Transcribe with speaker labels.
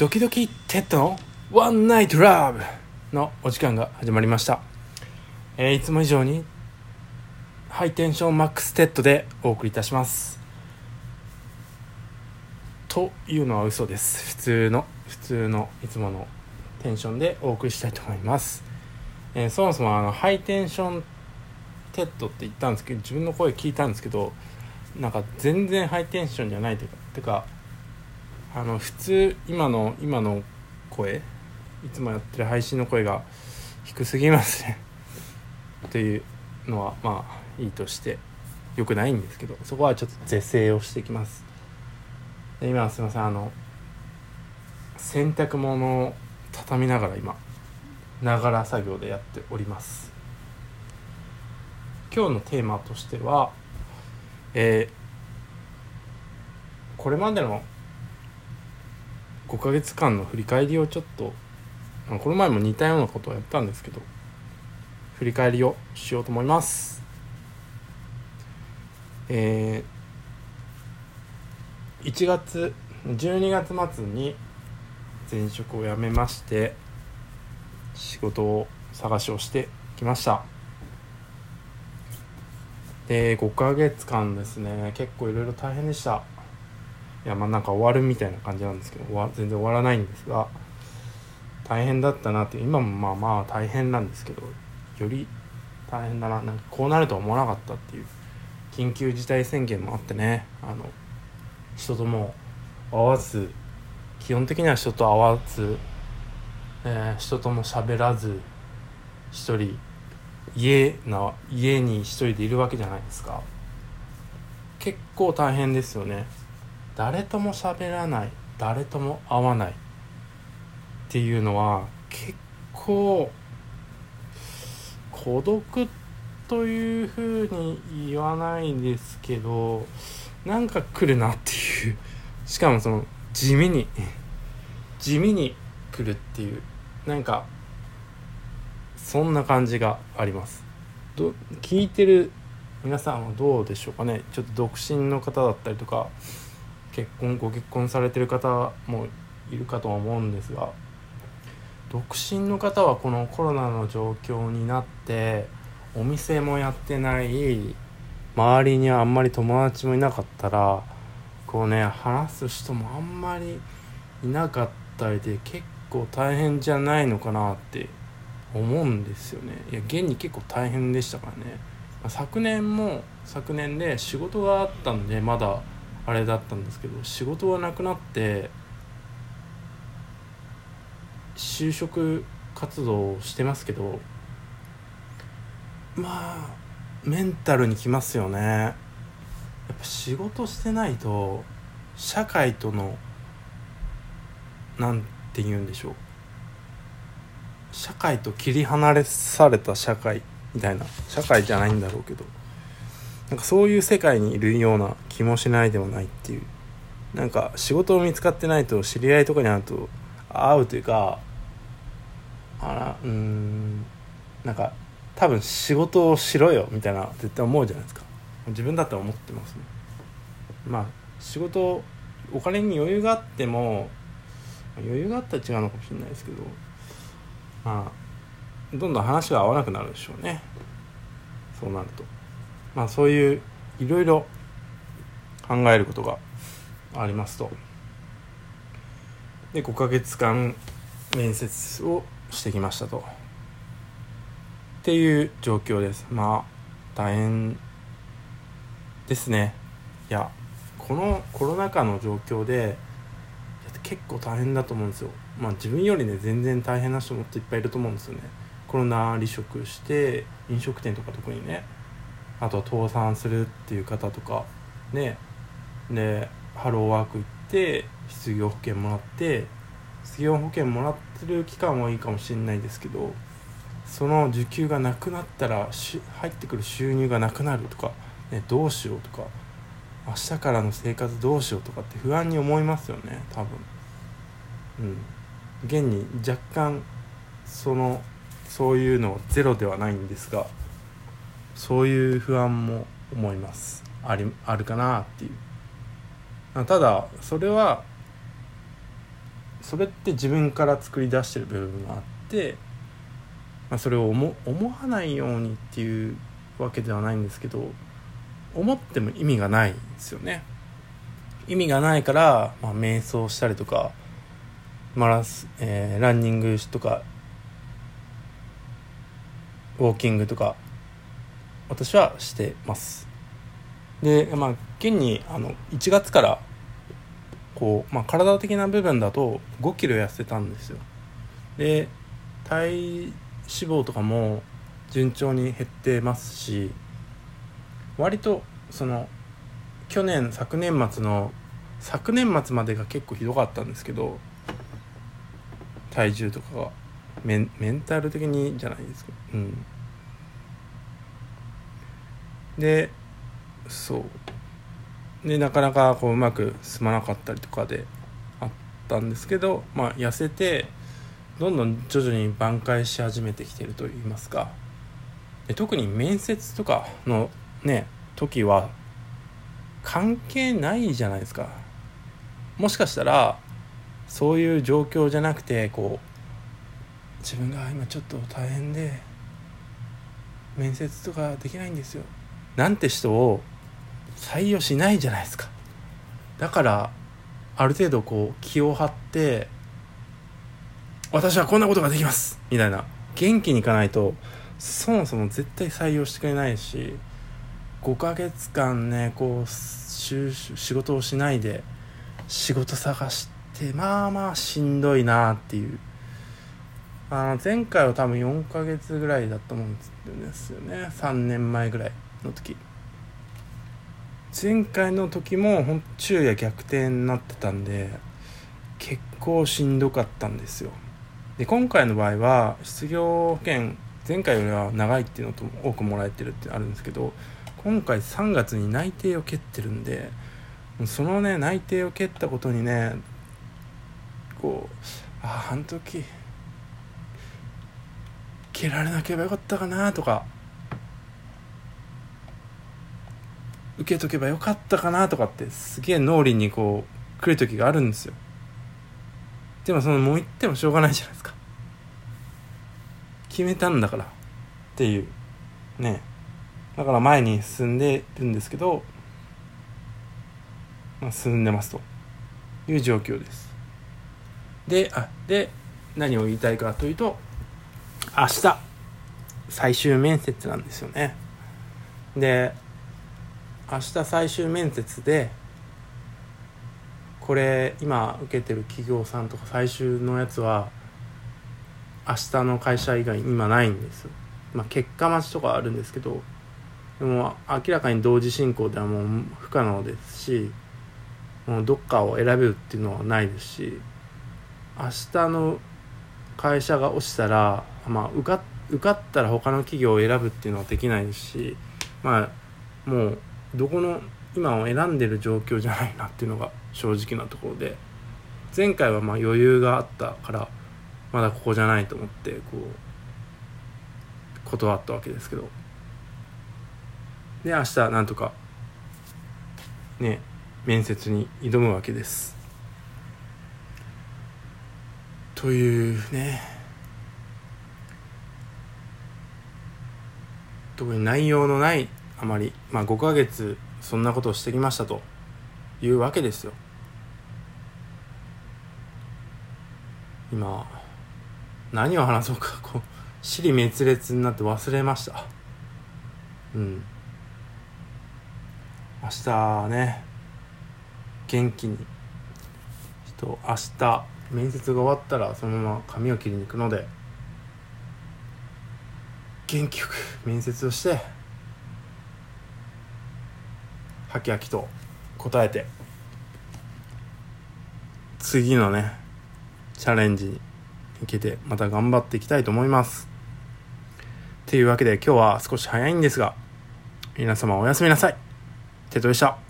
Speaker 1: ドキドキテッドのワンナイトラブのお時間が始まりました、えーいつも以上にハイテンションマックステッドでお送りいたします。というのは嘘です。普通の普通のいつものテンションでお送りしたいと思います、えーそもそもあのハイテンションテッドって言ったんですけど自分の声聞いたんですけどなんか全然ハイテンションじゃないというかてかあの普通今の今の声いつもやってる配信の声が低すぎますね。というのはまあいいとしてよくないんですけどそこはちょっと是正をしていきます。で今すいませんあの洗濯物を畳みながら今ながら作業でやっております。今日のテーマとしてはえーこれまでの5ヶ月間の振り返りをちょっとこの前も似たようなことをやったんですけど振り返りをしようと思います。えー1月12月末に前職を辞めまして仕事を探しをしてきました。で5ヶ月間ですね結構いろいろ大変でした。いやまあなんか終わるみたいな感じなんですけど終わ全然終わらないんですが大変だったなって今もまあまあ大変なんですけどより大変だななんかこうなるとは思わなかったっていう緊急事態宣言もあってねあの人とも会わず基本的には人と会わず、えー人とも喋らず一人家な家に一人でいるわけじゃないですか。結構大変ですよね。誰とも喋らない誰とも会わないっていうのは結構孤独というふうに言わないんですけどなんか来るなっていう。しかもその地味に地味に来るっていう。なんかそんな感じがあります。ど聞いてる皆さんはどうでしょうかね。ちょっと独身の方だったりとか。結婚ご結婚されてる方もいるかとは思うんですが独身の方はこのコロナの状況になってお店もやってない周りにはあんまり友達もいなかったらこうね話す人もあんまりいなかったりで結構大変じゃないのかなって思うんですよね。いや現に結構大変でしたからね。昨年も昨年で仕事があったんでまだあれだったんですけど仕事がなくなって就職活動をしてますけどまあメンタルにきますよね。やっぱ仕事してないと社会とのなんて言うんでしょう。社会と切り離れされた社会みたいな。社会じゃないんだろうけど。なんかそういう世界にいるような気もしないでもないっていう。なんか仕事を見つかってないと知り合いとかに会うと会うというかあらうんなんか多分仕事をしろよみたいな絶対思うじゃないですか。自分だったら思ってますね。まあ仕事お金に余裕があっても余裕があったら違うのかもしれないですけどまあどんどん話が合わなくなるでしょうね。そうなると。まあそういういろいろ考えることがありますと。で5ヶ月間面接をしてきましたと。っていう状況です。まあ大変ですね。いやこのコロナ禍の状況で結構大変だと思うんですよ。まあ自分よりね全然大変な人もっといっぱいいると思うんですよね。コロナ離職して飲食店とか特にね。あと倒産するっていう方とかね。でハローワーク行って失業保険もらって失業保険もらってる期間はいいかもしれないですけどその受給がなくなったら入ってくる収入がなくなるとか、ね、どうしようとか明日からの生活どうしようとかって不安に思いますよね多分。うん。現に若干そのそういうのゼロではないんですがそういう不安も思います。ありあるかなっていう。ただそれはそれって自分から作り出してる部分があって、まあ、それを思思わないようにっていうわけではないんですけど思っても意味がないんですよね。意味がないから、まあ、瞑想したりとかマラス、えー、ランニングとかウォーキングとか私はしてます。でまあ現にあの1月からこう、まあ、体的な部分だと5キロ痩せたんですよ。で体脂肪とかも順調に減ってますし割とその去年昨年末の昨年末までが結構ひどかったんですけど体重とかがメンメンタル的にじゃないですかうん。でそう。でなかなかこううまく進まなかったりとかであったんですけどまあ痩せてどんどん徐々に挽回し始めてきてると言いますか。で特に面接とかのね時は関係ないじゃないですか。もしかしたらそういう状況じゃなくてこう自分が今ちょっと大変で面接とかできないんですよ。なんて人を採用しないじゃないですか。だからある程度こう気を張って私はこんなことができます。みたいな。元気にいかないとそもそも絶対採用してくれないし5ヶ月間ねこう仕事をしないで仕事探してまあまあしんどいなっていう。あの前回は多分4ヶ月ぐらいだったもんですよね。3年前ぐらい。の時。前回の時も昼夜逆転になってたんで結構しんどかったんですよ。で今回の場合は失業保険前回よりは長いっていうのと多くもらえてるってあるんですけど今回3月に内定を蹴ってるんでそのね内定を蹴ったことにねこうあああの時蹴られなければよかったかなとか受けとけばよかったかなとかってすげえ脳裏にこう来る時があるんですよ。でもそのもう言ってもしょうがないじゃないですか。決めたんだからっていう。ね。だから前に進んでるんですけど、まあ、進んでますと。いう状況です。であで何を言いたいかというと明日最終面接なんですよね。で明日最終面接でこれ今受けてる企業さんとか最終のやつは明日の会社以外今ないんです、まあ、結果待ちとかあるんですけどでも明らかに同時進行ではもう不可能ですしもうどっかを選べるっていうのはないですし明日の会社が落ちたら、まあ、受か受かったら他の企業を選ぶっていうのはできないですしまあもうどこの今を選んでる状況じゃないなっていうのが正直なところで前回はまあ余裕があったからまだここじゃないと思ってこう断ったわけですけど。で明日なんとかね面接に挑むわけです。というね。特に内容のないあまりまあ5ヶ月そんなことをしてきましたというわけですよ。今何を話そうかこう尻滅裂になって忘れました。うん。明日ね元気に。ちょっと明日面接が終わったらそのまま髪を切りに行くので元気よく面接をしてはきはきと答えて次のねチャレンジに向けてまた頑張っていきたいと思います。というわけで今日は少し早いんですが皆様おやすみなさい。テトでした。